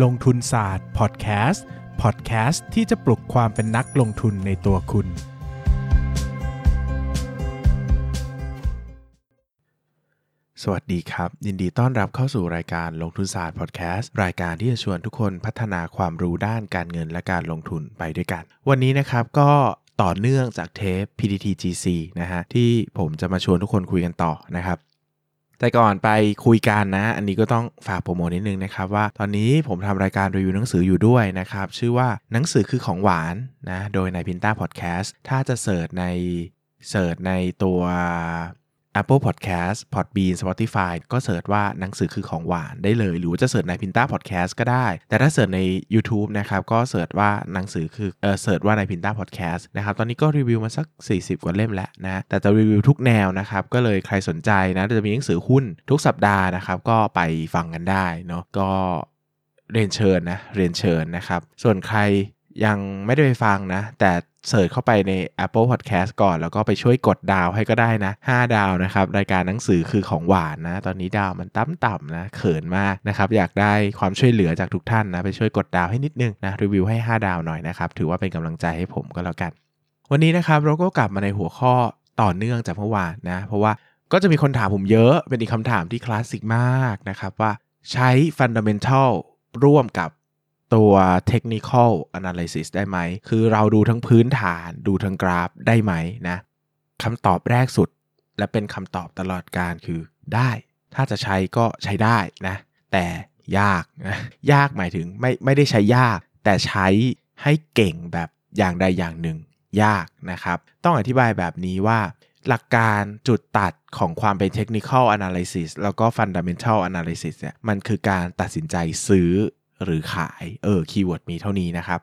ลงทุนศาสตร์พอดแคสต์พอดแคสต์ที่จะปลุกความเป็นนักลงทุนในตัวคุณ สวัสดีครับ ยินดีต้อนรับเข้าสู่รายการลงทุนศาสตร์พอดแคสต์รายการที่จะชวนทุกคนพัฒนาความรู้ด้านการเงินและการลงทุนไปด้วยกัน วันนี้นะครับก็ต่อเนื่องจากเทป PDTGC นะฮะที่ผมจะมาชวนทุกคนคุยกันต่อนะครับ แต่ก่อนไปคุยกันนะ อันนี้ก็ต้องฝากโปรโมทนิดนึงนะครับว่าตอนนี้ผมทำรายการรีวิวหนังสืออยู่ด้วยนะครับ ชื่อว่าหนังสือคือของหวานนะโดยใน Pinta Podcast ถ้าจะ search ใน search ในตัว Apple Podcast Podbean Spotify ก็ search ว่าหนังสือคือของหวานได้เลย หรือว่าจะ search ใน Pinta Podcast ก็ได้ แต่ถ้า search ใน YouTube นะครับก็ search ว่าหนังสือคือเออ search ว่าใน Pinta Podcast นะครับตอนนี้ก็รีวิวมาสัก 40 กว่าเล่มแล้วนะแต่จะรีวิวทุกแนวนะครับก็เลยใครสนใจนะจะมีหนังสือหุ้นทุกสัปดาห์นะครับก็ไปฟังกันได้เนาะก็เรียนเชิญนะเรียนเชิญนะครับส่วนใครยังไม่ได้ไปฟังนะ แต่ เสิร์ชเข้าไปใน Apple Podcast ก่อน แล้วก็ไปช่วยกดดาวให้ก็ได้นะ 5 ดาวนะครับ รายการหนังสือคือของหวานนะ ตอนนี้ดาวมันต่ำๆนะเขินมากนะครับ อยากได้ความช่วยเหลือจากทุกท่านนะ ไปช่วยกดดาวให้นิดนึงนะ รีวิวให้ 5 ดาวหน่อยนะครับ ถือว่าเป็นกำลังใจให้ผมก็แล้วกัน วันนี้นะครับเราก็กลับมาในหัวข้อต่อเนื่องจากเมื่อวานนะ เพราะว่าก็จะมีคนถามผมเยอะเป็นอีกคำถามที่คลาสสิกมากนะครับว่าใช้ Fundamental ร่วมกับ ตัว technical analysis ได้ไหม คือเราดูทั้งพื้นฐาน ดูทั้งกราฟได้ไหมนะคำตอบแรกสุด และเป็นคำตอบตลอดการคือได้ ถ้าจะใช้ก็ใช้ได้นะ แต่ยากนะยากหมายถึงไม่ไม่ได้ใช้ยาก แต่ใช้ให้เก่งแบบอย่างใดอย่างหนึ่ง ยากนะครับ ต้องอธิบายแบบนี้ว่าหลักการจุดตัดของความเป็น technical analysis แล้วก็ fundamental analysis เนี่ยมันคือการตัดสินใจซื้อ หรือขายเออ keyword มีเท่านี้นะครับ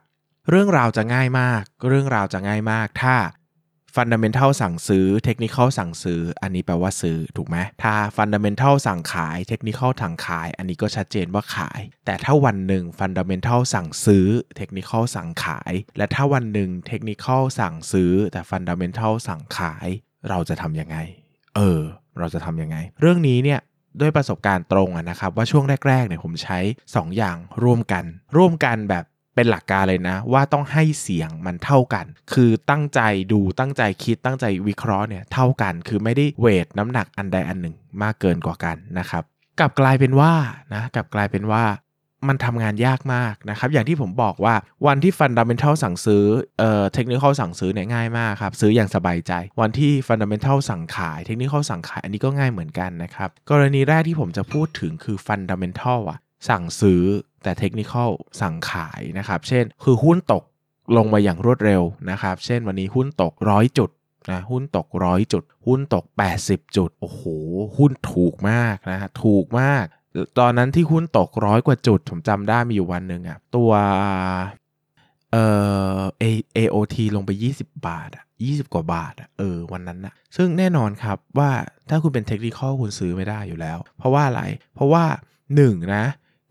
เรื่องราวจะง่ายมาก เรื่องราวจะง่ายมากถ้า Fundamental สั่งซื้อ Technical สั่งซื้อ อันนี้แปลว่าซื้อถูกไหมถ้า Fundamental สั่งขาย Technical สั่งขาย อันนี้ก็ชัดเจนว่าขาย แต่ถ้าวันหนึ่ง Fundamental สั่งซื้อ Technical สั่งขาย และถ้าวันหนึ่ง Technical สั่งซื้อ แต่ Fundamental สั่งขาย เราจะทำยังไง เออ เราจะทำยังไง เรื่องนี้เนี่ย ด้วยประสบการณ์ตรงนะครับ ว่าช่วงแรกๆเนี่ยผมใช้ 2 อย่างร่วมกัน ร่วมกันแบบเป็นหลักการเลยนะ ว่าต้องให้เสียงมันเท่ากัน คือตั้งใจดูตั้งใจคิดตั้งใจวิเคราะห์เนี่ยเท่ากัน คือไม่ได้เวทน้ำหนักอันใดอันหนึ่งมากเกินกว่ากันนะครับกลับกลายเป็นว่านะกลับกลายเป็นว่า มันทำงานยากมากนะครับ อย่างที่ผมบอกว่าวันที่ Fundamental สั่งซื้อเอ่อ Technical สั่งซื้อเนี่ยง่ายมากครับ ซื้ออย่างสบายใจ วันที่ Fundamental สั่งขาย Technical สั่งขายอันนี้ก็ง่ายเหมือนกันนะครับ กรณีแรกที่ผมจะพูดถึงคือ Fundamental อะสั่งซื้อแต่ Technical สั่งขายนะครับ เช่น คือหุ้นตกลงมาอย่างรวดเร็วนะครับ เช่นวันนี้หุ้นตกร้อยจุดนะหุ้นตกร้อยจุด หุ้นตก 80 จุด โอ้โห หุ้นถูกมากนะฮะถูกมาก ตอนนั้นที่หุ้นตกร้อยกว่าจุด ผมจำได้มีอยู่วันหนึ่งอะตัวเอ่อ AOT ลงไป 20 บาทอะ20 กว่าบาทอะเออวันนั้นนะซึ่งแน่นอนครับว่าถ้าคุณเป็นเทคนิคคุณซื้อไม่ได้อยู่แล้ว เพราะว่าอะไร เพราะว่า 1 นะ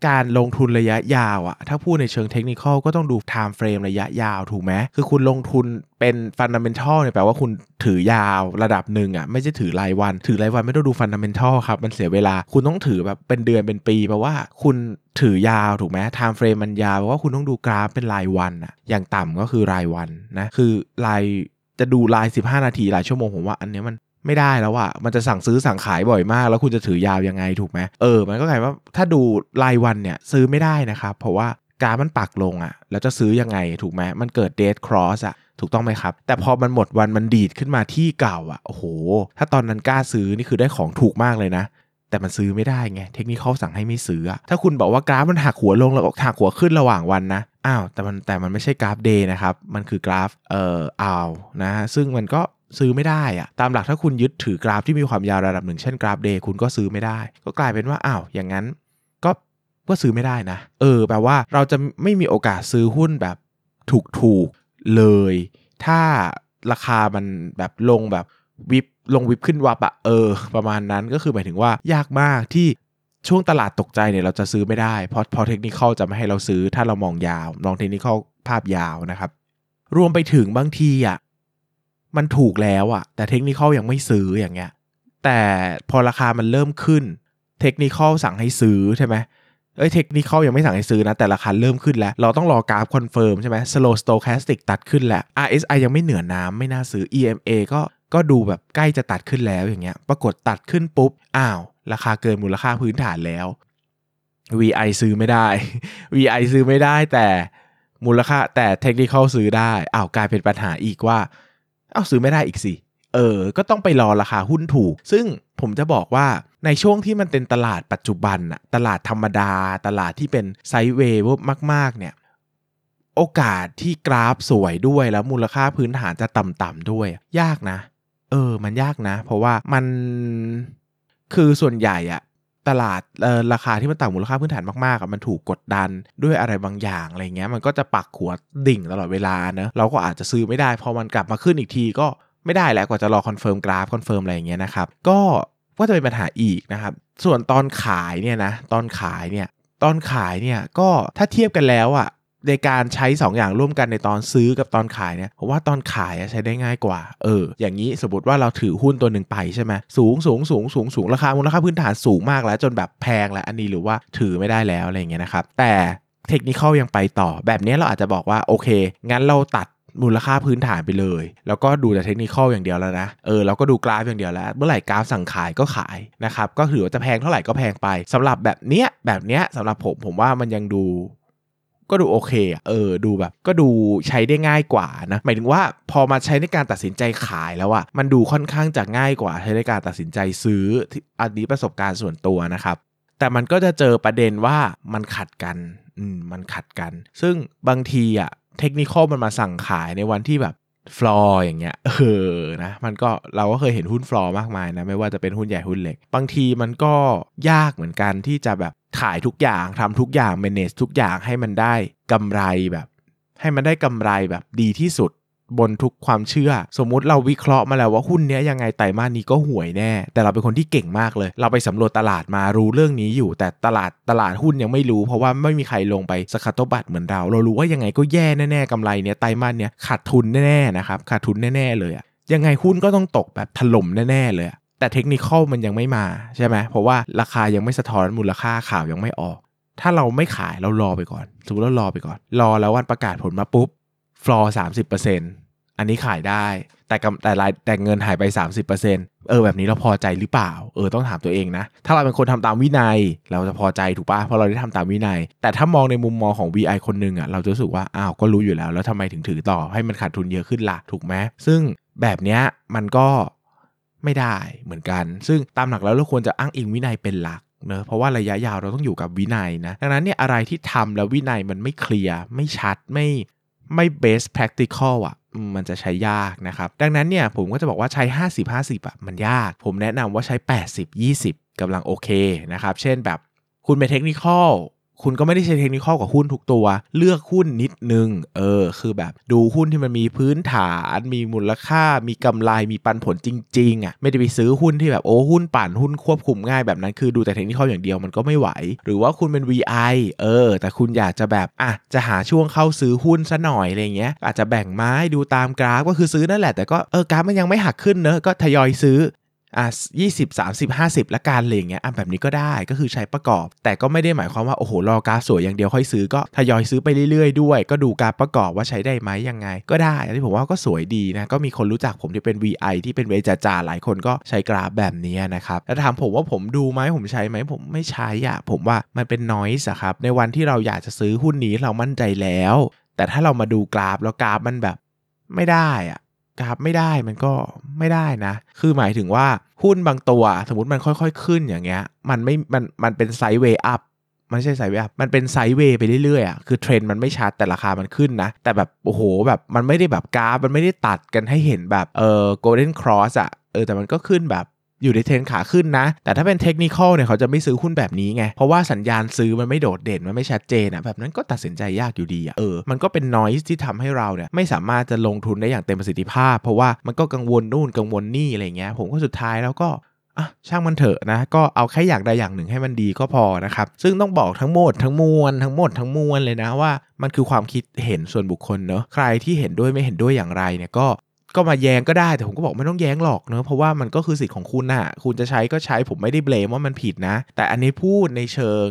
การลงทุนระยะยาวอะถ้าพูดในเชิงเทคนิคก็ต้องดู time frame ระยะยาวถูกไหมคือคุณลงทุนเป็น fundamental เนี่ยแปลว่าคุณถือยาวระดับหนึ่งอะไม่ใช่ถือรายวัน ถือรายวันไม่ต้องดู fundamental ครับ มันเสียเวลาคุณต้องถือแบบเป็นเดือนเป็นปีแปลว่าคุณถือยาวถูกไหม time frame มันยาวแปลว่าคุณต้องดูกราฟเป็นรายวันอะอย่างต่ำก็คือรายวันนะคือรายจะดูราย 15 นาทีรายชั่วโมงผมว่าอันนี้มัน ไม่ได้แล้วอะมันจะสั่งซื้อสั่งขายบ่อยมาก แล้วคุณจะถือยาวยังไงถูกไหมเออ มันก็กลายว่าถ้าดูรายวันเนี่ยซื้อไม่ได้นะครับ เพราะว่าการมันปักลงอะแล้วจะซื้อยังไงถูกไหมมันเกิด death cross อะถูกต้องไหมครับ แต่พอมันหมดวันมันดีดขึ้นมาที่เก่าอะโอ้โห ถ้าตอนนั้นกล้าซื้อนี่คือได้ของถูกมากเลยนะแต่มันซื้อไม่ได้ไง เทคนิคเขาสั่งให้ไม่ซื้อ ถ้าคุณบอกว่ากราฟมันหักหัวลงแล้วหักหัวขึ้นระหว่างวันนะ อ้าว แต่มันแต่มันไม่ใช่กราฟ day นะครับ มันคือกราฟ เอ่ออาว นะ ซึ่งมันก็ ซื้อไม่ได้อะตามหลักถ้าคุณยึดถือกราฟที่มีความยาวระดับหนึ่งเช่นกราฟ day คุณก็ซื้อไม่ได้ ก็กลายเป็นว่าอ้าวอย่างนั้นก็ก็ซื้อไม่ได้นะ เออแปลว่าเราจะไม่มีโอกาสซื้อหุ้นแบบถูกๆเลย ถ้าราคามันแบบลงแบบวิบลงวิบขึ้นวับอะเออ ประมาณนั้นก็คือหมายถึงว่ายากมากที่ช่วงตลาดตกใจเนี่ยเราจะซื้อไม่ได้ เพราะพอเทคนิคเข้าจะไม่ให้เราซื้อถ้าเรามองยาวมองเทคนิคเข้าภาพยาวนะครับ รวมไปถึงบางทีอะ มันถูกแล้วอะแต่เทคนิคยังไม่ซื้ออย่างเงี้ย แต่พอราคามันเริ่มขึ้น เทคนิคสั่งให้ซื้อใช่ไหมเอ้ยเทคนิคยังไม่สั่งให้ซื้อนะ แต่ราคาเริ่มขึ้นแล้ว เราต้องรอกราฟ confirm ใช่ไหม slow stochastic ตัดขึ้นแหละ RSI ยังไม่เหนือน้ำไม่น่าซื้อ EMA ก็ก็ดูแบบใกล้จะตัดขึ้นแล้วอย่างเงี้ย ปรากฏตัดขึ้นปุ๊บ อ้าว ราคาเกินมูลค่าพื้นฐานแล้ว VI ซื้อไม่ได้ VI ซื้อไม่ได้แต่มูลค่าแต่เทคนิคซื้อได้ อ้าวกลายเป็นปัญหาอีกว่า เอาซื้อไม่ได้อีกสิเออ ก็ต้องไปรอราคาหุ้นถูก ซึ่งผมจะบอกว่าในช่วงที่มันเป็นตลาดปัจจุบันอะตลาดธรรมดา ตลาดที่เป็นไซด์เวย์มาก ๆ เนี่ย โอกาสที่กราฟสวยด้วยแล้วมูลค่าพื้นฐานจะต่ำๆด้วย ยากนะ เออ มันยากนะ เพราะว่ามันคือส่วนใหญ่อะ ตลาดราคาที่มันต่ำมูลค่าพื้นฐานมากๆมันถูกกดดันด้วยอะไรบางอย่างอะไรเงี้ยมันก็จะปักขวดดิ่งตลอดเวลาเนะเราก็อาจจะซื้อไม่ได้พอมันกลับมาขึ้นอีกทีก็ไม่ได้แล้วกว่าจะรอ confirm กราฟ confirm อะไรอย่างเงี้ยนะครับก็ก็จะเป็นปัญหาอีกนะครับ ส่วนตอนขายเนี่ยนะตอนขายเนี่ยตอนขายเนี่ยก็ถ้าเทียบกันแล้วอ่ะ ในการใช้2 อย่างร่วมกันในตอนซื้อกับตอนขายเนี่ยผมว่าตอนขายใช้ได้ง่ายกว่า เออ อย่างนี้สมมติว่าเราถือหุ้นตัวหนึ่งไปใช่ไหมสูงสูงสูงสูงสูงราคามูลค่าพื้นฐานสูงมากแล้ว จนแบบแพงแล้วอันนี้หรือว่าถือไม่ได้แล้วอะไรเงี้ยนะครับ แต่เทคนิคยังไปต่อ แบบนี้เราอาจจะบอกว่าโอเค งั้นเราตัดมูลค่าพื้นฐานไปเลย แล้วก็ดูแต่เทคนิคอย่างเดียวแล้วนะ เออเราก็ดูกราฟอย่างเดียวแล้ว เมื่อไหร่กราฟสั่งขายก็ขายนะครับ ก็ถือว่าจะแพงเท่าไหร่ก็แพงไปสำหรับแบบเนี้ยแบบเนี้ยสำหรับผมผมว่ามันยังดู ก็ดูโอเคเออดูแบบ ก็ดูใช้ได้ง่ายกว่านะหมายถึงว่าพอมาใช้ในการตัดสินใจขายแล้วอะมันดูค่อนข้างจะง่ายกว่าใช้ในการตัดสินใจซื้ออันนี้ประสบการณ์ส่วนตัวนะครับ แต่มันก็จะเจอประเด็นว่ามันขัดกันอืมมันขัดกัน ซึ่งบางทีอะเทคนิคมันมาสั่งขายในวันที่แบบ ฟลอร์อย่างเงี้ย เออนะมันก็เราก็เคยเห็นหุ้นฟลอร์มากมายนะ ไม่ว่าจะเป็นหุ้นใหญ่หุ้นเล็ก บางทีมันก็ยากเหมือนกันที่จะแบบขายทุกอย่างทำทุกอย่าง manage ทุกอย่างให้มันได้กำไรแบบ ให้มันได้กำไรแบบดีที่สุด บนทุกความเชื่อ สมมุติเราวิเคราะห์มาแล้วว่าหุ้นนี้ยังไงไตรมาสนี้ก็ห่วยแน่ แต่เราเป็นคนที่เก่งมากเลย เราไปสำรวจตลาดมารู้เรื่องนี้อยู่ แต่ตลาดตลาดหุ้นยังไม่รู้ เพราะว่าไม่มีใครลงไป scuttlebutt เหมือนเรา เรารู้ว่ายังไงก็แย่แน่ๆกำไรเนี้ยไตรมาสเนี้ยขาดทุนแน่ๆนะครับขาดทุนแน่ๆเลยอะยังไงหุ้นก็ต้องตกแบบถล่มแน่ๆเลยแต่เทคนิคมันยังไม่มาใช่ไหมเพราะว่าราคายังไม่สะท้อนมูลค่าข่าวยังไม่ออก ถ้าเราไม่ขายเรารอไปก่อนสมมติเรารอไปก่อน รอแล้ววันประกาศผลมาปุ๊บฟลอร์สามสิบเปอร์เซ็นต์ อันนี้ขายได้ แต่กแต่รายแต่เงินหายไป 30%เออแบบนี้เราพอใจหรือเปล่า เออต้องถามตัวเองนะ ถ้าเราเป็นคนทำตามวินัย เราจะพอใจถูกปะเพราะเราได้ทำตามวินัย แต่ถ้ามองในมุมมองของ VI คนหนึ่งอะ่ะเราจะรู้สึกว่าอ้าวก็รู้อยู่แล้ว แล้วทำไมถึงถือต่อให้มันขาดทุนเยอะขึ้นละ่ะถูกไหมซึ่งแบบเนี้ยมันก็ไม่ได้เหมือนกัน ซึ่งตามหลักแล้วเราควรจะอ้างอิงวินัยเป็นหลักเนอะเพราะว่าระยะยาวเราต้องอยู่กับวินัยนะ ดังนั้นเนี่ยอะไรที่ทำแล้ววินัยมันไม่เคลียร์ไม่ชัดไม่ไม่ best practical อะ มันจะใช้ยากนะครับ ดังนั้นเนี่ยผมก็จะบอกว่าใช้ 50 50อะมันยาก ผมแนะนำว่าใช้ 80 20กำลังโอเคนะครับ เช่นแบบคุณเป็นเทคนิคอล คุณก็ไม่ได้ใช้เทคนิคกับหุ้นทุกตัว เลือกหุ้นนิดนึง เออ คือแบบดูหุ้นที่มันมีพื้นฐาน มีมูลค่า มีกำไร มีปันผลจริงๆอะ ไม่ได้ไปซื้อหุ้นที่แบบโอ้หุ้นปั่นหุ้นควบคุมง่ายแบบนั้น คือดูแต่เทคนิคอย่างเดียวมันก็ไม่ไหว หรือว่าคุณเป็น VI เออ แต่คุณอยากจะแบบอะจะหาช่วงเข้าซื้อหุ้นซะหน่อยอะไรเงี้ย อาจจะแบ่งไม้ดูตามกราฟก็คือซื้อนั่นแหละ แต่ก็เออกราฟมันยังไม่หักขึ้นเนอะก็ทยอยซื้อ อะยี่สิบสามสิบห้าสิบละกันอะไรเงี้ยอะแบบนี้ก็ได้ก็คือใช้ประกอบ แต่ก็ไม่ได้หมายความว่าโอ้โหรอกราฟสวยอย่างเดียวค่อยซื้อก็ทยอยซื้อไปเรื่อยๆด้วย ก็ดูการประกอบว่าใช้ได้ไหมยังไง ก็ได้อันนี้ผมว่าก็สวยดีนะก็มีคนรู้จักผมที่เป็น VI ที่เป็นเวจาจาหลายคนก็ใช้กราฟแบบนี้นะครับแล้วถามผมว่าผมดูไหมผมใช้ไหมผมไม่ใช้อะผมว่ามันเป็น noise ครับในวันที่เราอยากจะซื้อหุ้นนี้เรามั่นใจแล้ว แต่ถ้าเรามาดูกราฟแล้วกราฟมันแบบไม่ได้อะ กราฟไม่ได้มันก็ไม่ได้นะ คือหมายถึงว่าหุ้นบางตัวสมมติมันค่อยๆ ขึ้นอย่างเงี้ย มันไม่ มัน มันเป็น sideway up มันไม่ใช่ sideway up มันเป็น sideway ไปเรื่อยๆอะ คือเทรนด์มันไม่ชัดแต่ราคามันขึ้นนะ แต่แบบโอ้โหแบบมันไม่ได้แบบกราฟ มันไม่ได้ตัดกันให้เห็นแบบเออ golden cross อะ เออแต่มันก็ขึ้นแบบ อยู่ในเทรนขาขึ้นนะ แต่ถ้าเป็นเทคนิคเนี่ยเขาจะไม่ซื้อหุ้นแบบนี้ไง เพราะว่าสัญญาณซื้อมันไม่โดดเด่น มันไม่ชัดเจนอะแบบนั้นก็ตัดสินใจยากอยู่ดีอะเออ มันก็เป็นนอยส์ที่ทำให้เราเนี่ยไม่สามารถจะลงทุนได้อย่างเต็มประสิทธิภาพ เพราะว่ามันก็กังวลนู่นกังวลนี่อะไรเงี้ย ผมก็สุดท้ายแล้วก็อะช่างมันเถอะนะ ก็เอาแค่อย่างใดอย่างหนึ่งให้มันดีก็พอนะครับ ซึ่งต้องบอกทั้งหมดทั้งมวลทั้งหมดทั้งมวลเลยนะว่ามันคือความคิดเห็นส่วนบุคคลเนอะใครที่เห็นด้วยไม่เห็นด้วยอย่างไรเนี่ยก็ ก็มาแย้งก็ได้แต่ผมก็บอกไม่ต้องแย้งหรอกเนอะเพราะว่ามันก็คือสิทธิ์ของคุณน่ะ คุณจะใช้ก็ใช้ผมไม่ได้ blame ว่ามันผิดนะ แต่อันนี้พูดในเชิง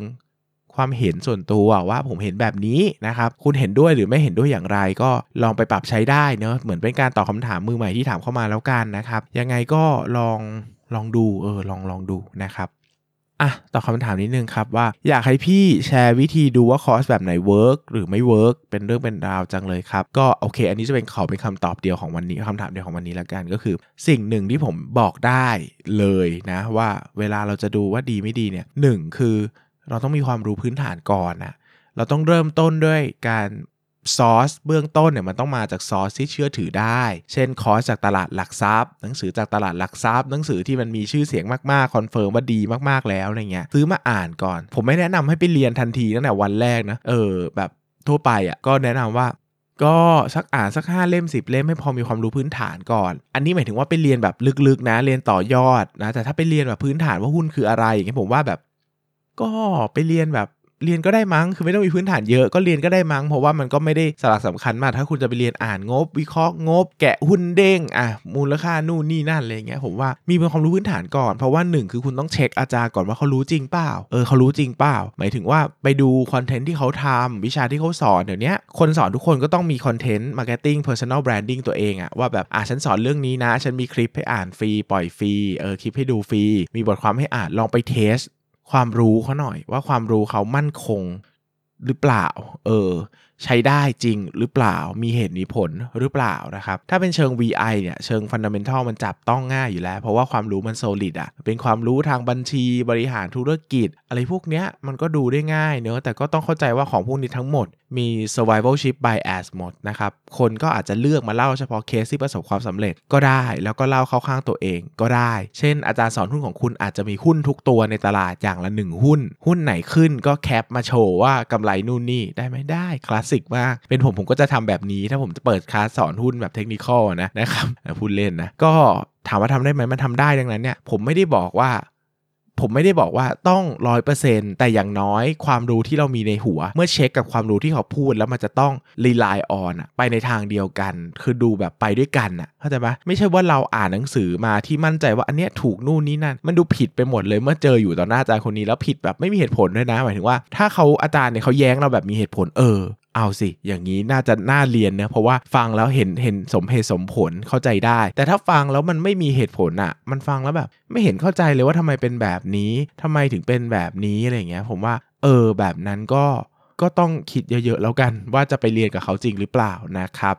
ความเห็นส่วนตัวว่าผมเห็นแบบนี้นะครับคุณเห็นด้วยหรือไม่เห็นด้วยอย่างไรก็ลองไปปรับใช้ได้เนอะเหมือนเป็นการตอบคำถามมือใหม่ที่ถามเข้ามาแล้วกันนะครับ ยังไงก็ลองลองดูเออลองลองดูนะครับ อะตอบคำถามนิดนึงครับว่าอยากให้พี่แชร์วิธีดูว่าคอร์สแบบไหน work หรือไม่ work เป็นเรื่องเป็นราวจังเลยครับ ก็โอเค อันนี้จะเป็นขอเป็นคำตอบเดียวของวันนี้คำถามเดียวของวันนี้ละกันก็คือ สิ่งหนึ่งที่ผมบอกได้เลยนะว่าเวลาเราจะดูว่าดีไม่ดีเนี่ยหนึ่งคือเราต้องมีความรู้พื้นฐานก่อนนะเราต้องเริ่มต้นด้วยการ ซอสเบื้องต้นเนี่ยมันต้องมาจากซอสที่เชื่อถือได้ เช่นคอร์สจากตลาดหลักทรัพย์ หนังสือจากตลาดหลักทรัพย์ หนังสือที่มันมีชื่อเสียงมากๆ confirm ว่าดีมากๆแล้วอะไรเงี้ยซื้อมาอ่านก่อน ผมไม่แนะนำให้ไปเรียนทันทีตั้งแต่วันแรกนะเออแบบทั่วไปอะก็แนะนำว่าก็สักอ่านสักห้าเล่มสิบเล่มให้พอมีความรู้พื้นฐานก่อน อันนี้หมายถึงว่าไปเรียนแบบลึกๆนะเรียนต่อยอดนะแต่ถ้าไปเรียนแบบพื้นฐานว่าหุ้นคืออะไรอย่างเงี้ยผมว่าแบบ ก็ไปเรียนแบบ เรียนก็ได้มั้ง คือไม่ต้องมีพื้นฐานเยอะก็เรียนก็ได้มั้ง เพราะว่ามันก็ไม่ได้สาระสำคัญมากถ้าคุณจะไปเรียนอ่านงบ วิเคราะห์งบ แกะหุ้นเด้งอะมูลค่านู่นนี่นั่นอะไรเงี้ยผมว่ามีเป็นความรู้พื้นฐานก่อนเพราะว่าหนึ่งคือคุณต้องเช็คอาจารย์ก่อนว่าเขารู้จริงเปล่าเออเขารู้จริงเปล่า หมายถึงว่าไปดูคอนเทนต์ที่เขาทำวิชาที่เขาสอนเดี๋ยวนี้คนสอนทุกคนก็ต้องมี content marketing personal branding ตัวเองอะว่าแบบอะฉันสอนเรื่องนี้นะ ฉันมีคลิปให้อ่านฟรีปล่อยฟรีเออคลิปให้ดูฟรีมีบทความให้อ่านลองไป test ความรู้เขาหน่อยว่าความรู้เขามั่นคงหรือเปล่า เออ ใช้ได้จริงหรือเปล่ามีเหตุมีผลหรือเปล่านะครับ ถ้าเป็นเชิง VI เนี่ยเชิงฟันดัมเ n นทัลมันจับต้องง่ายอยู่แล้ว เพราะว่าความรู้มัน solid อะเป็นความรู้ทางบัญชีบริหารธุรกิจ อะไรพวกเนี้ยมันก็ดูได้ง่ายเนอะแต่ก็ต้องเข้าใจว่าของพวกนี้ทั้งหมดมี survivalship bias หมดนะครับคนก็อาจจะเลือกมาเล่าเฉพาะเคสที่ประสบความสำเร็จก็ได้ แล้วก็เล่าเข้าข้างตัวเองก็ได้ เช่น อาจารย์สอนหุ้นของคุณอาจจะมีหุ้นทุกตัวในตลาดอย่างละหนึ่งหุ้น หุ้นไหนขึ้นก็แคปมาโชว์ว่ากำไรนู่นนี่ได้ไม่ได้คลาสสิกมาก เป็นผมผมก็จะทำแบบนี้ ถ้าผมจะเปิดคลาสสอนหุ้นแบบเทคนิคนะนะครับพูดเล่นนะก็ถามว่าทำได้ไหมมันทำได้ดังนั้นเนี่ยผมไม่ได้บอกว่าผมไม่ได้บอกว่าต้องร้อยเปอร์เซ็นแต่อย่างน้อยความรู้ที่เรามีในหัว เมื่อเช็คกับความรู้ที่เขาพูดแล้วมันจะต้องรีไลน์ออนไปในทางเดียวกัน คือดูแบบไปด้วยกันอะเข้าใจไหมไม่ใช่ว่าเราอ่านหนังสือมาที่มั่นใจว่าอันเนี้ยถูกนู่นนี่นั่นมันดูผิดไปหมดเลยเมื่อเจออยู่ต่อหน้าอาจารย์คนนี้แล้วผิดแบบไม่มีเหตุผลด้วยนะหมายถึงว่าถ้าเขาอาจารย์เนี่ยเขาแย้งเราแบบมีเหตุผลเออ เอาสิ อย่างนี้น่าจะน่าเรียนเนะเพราะว่าฟังแล้วเห็นเห็นสมเหตุสมผลเข้าใจได้ แต่ถ้าฟังแล้วมันไม่มีเหตุผลอะ่ะ มันฟังแล้วแบบ ไม่เห็นเข้าใจเลยว่าทำไมเป็นแบบนี้ทำไมถึงเป็นแบบนี้อะไรเงี้ย ผมว่า เออ แบบนั้นก็ก็ต้องคิดเยอะๆแล้วกัน ว่าจะไปเรียนกับเขาจริงหรือเปล่านะครับ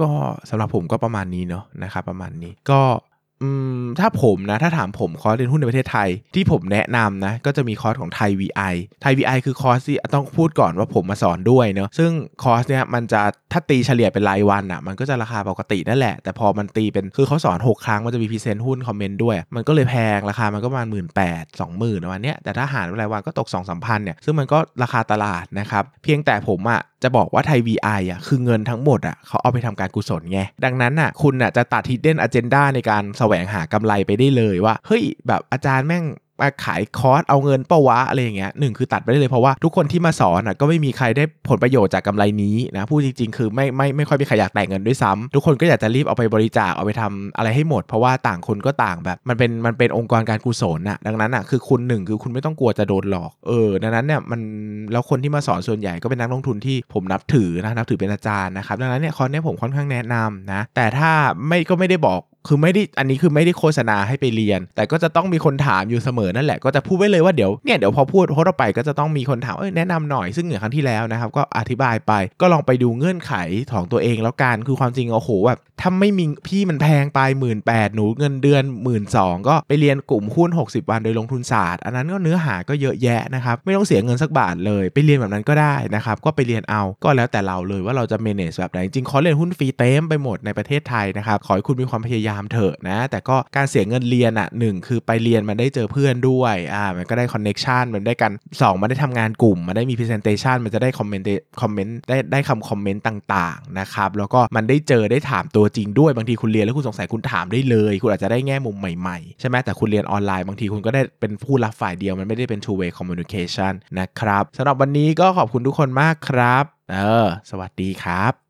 ก็สำหรับผมก็ประมาณนี้เนาะนะครับ ประมาณนี้ก็ อืมถ้าผมนะ ถ้าถามผมคอร์สเรียนหุ้นในประเทศไทย ที่ผมแนะนำนะ ก็จะมีคอร์สของไทย VI ไทย VI คือคอร์สที่ต้องพูดก่อนว่าผมมาสอนด้วยเนาะซึ่งคอร์สเนี้ยมันจะถ้าตีเฉลี่ยเป็นรายวันอะ่ะ มันก็จะราคาปกตินั่นแหละ แต่พอมันตีเป็นคือเขาสอน 6 ครั้งมันจะมี present หุ้น comment ด้วย มันก็เลยแพงราคามันก็ประมาณหมื่นแปดสองหมื่นวันเนี้ยแต่ถ้าหารรายวันก็ตกสองสามพันเนี่ยซึ่งมันก็ราคาตลาดนะครับเพียงแต่ผมอะ่ะจะบอกว่าไทย VI อะคือเงินทั้งหมดอะเขาเอาไปทำการกุศลไงดังนั้นอะคุณอะจะตัด hidden agenda ในการแสวงหากำไรไปได้เลยว่า เฮ้ยแบบอาจารย์แม่งมาขายคอร์สเอาเงินเป้าวะอะไรอย่างเงี้ยหนึ่งคือตัดไปได้เลยเพราะว่าทุกคนที่มาสอนอะก็ไม่มีใครได้ผลประโยชน์จากกำไรนี้นะพูดจริง ๆ คือไม่ไม่ไม่ค่อยมีใครอยากแต่งเงินด้วยซ้ำทุกคนก็อยากจะรีบเอาไปบริจาคเอาไปทำอะไรให้หมด เพราะว่าต่างคนก็ต่างแบบ มันเป็นมันเป็นองค์กรการกุศลน่ะดังนั้นอะคือคุณหนึ่งคือคุณไม่ต้องกลัวจะโดนหลอกเออดังนั้นเนี่ยมันแล้วคนที่มาสอนส่วนใหญ่ก็เป็นนักลงทุนที่ผมนับถือนะนับถือเป็นอาจารย์นะครับดังนั้นเนี่ยคอนนี้ผมค่อนข้างแนะนำนะแต่ถ้าไม่ก็ไม่ได้บอกคือไม่ได้อันนี้คือไม่ได้โฆษณาให้ไปเรียน แต่ก็จะต้องมีคนถามอยู่เสมอนั่นแหละก็จะพูดไว้เลยว่าเดี๋ยวเนี่ยเดี๋ยวพอพูดโพสต์ไปก็จะต้องมีคนถามเอ้ยแนะนำหน่อยซึ่งเหมือนครั้งที่แล้วนะครับก็อธิบายไปก็ลองไปดูเงื่อนไขของตัวเองแล้วกันคือความจริงโอ้โหแบบถ้าไม่มีพี่มันแพงไปหมื่นแปดหนูเงินเดือนหมื่นสองก็ไปเรียนกลุ่มหุ้น 60 วันโดยลงทุนศาสตร์อันนั้นก็เนื้อหาก็เยอะแยะนะครับไม่ต้องเสียเงินสักบาทเลยไปเรียนแบบนั้นก็ได้นะครับก็ไปเรียนเอาก็แล้วแต่เราเลยว่าเราจะ manage แบบไหนจริงคอร์สเรียนหุ้นฟรีเต็มไปหมดในประเทศไทยนะครับขอให้คุณมีความพยายามเถอะนะ แต่ก็การเสียเงินเรียนอะหนึ่งคือไปเรียนมันได้เจอเพื่อนด้วยอ่ามันก็ได้ connection มันได้กัน2มันได้ทำงานกลุ่ม มันได้มี presentation มันจะได้ comment comment ได้ได้คำ comment ต่างๆนะครับแล้วก็มันได้เจอได้ถามตัวจริงด้วยบางทีคุณเรียนแล้วคุณสงสัยคุณถามได้เลย คุณอาจจะได้แง่มุมใหม่ๆ ใช่ไหมแต่คุณเรียนออนไลน์บางทีคุณก็ได้เป็นผู้รับฝ่ายเดียวมันไม่ได้เป็น two way communication นะครับสำหรับวันนี้ก็ขอบคุณทุกคนมากครับ เออ สวัสดีครับ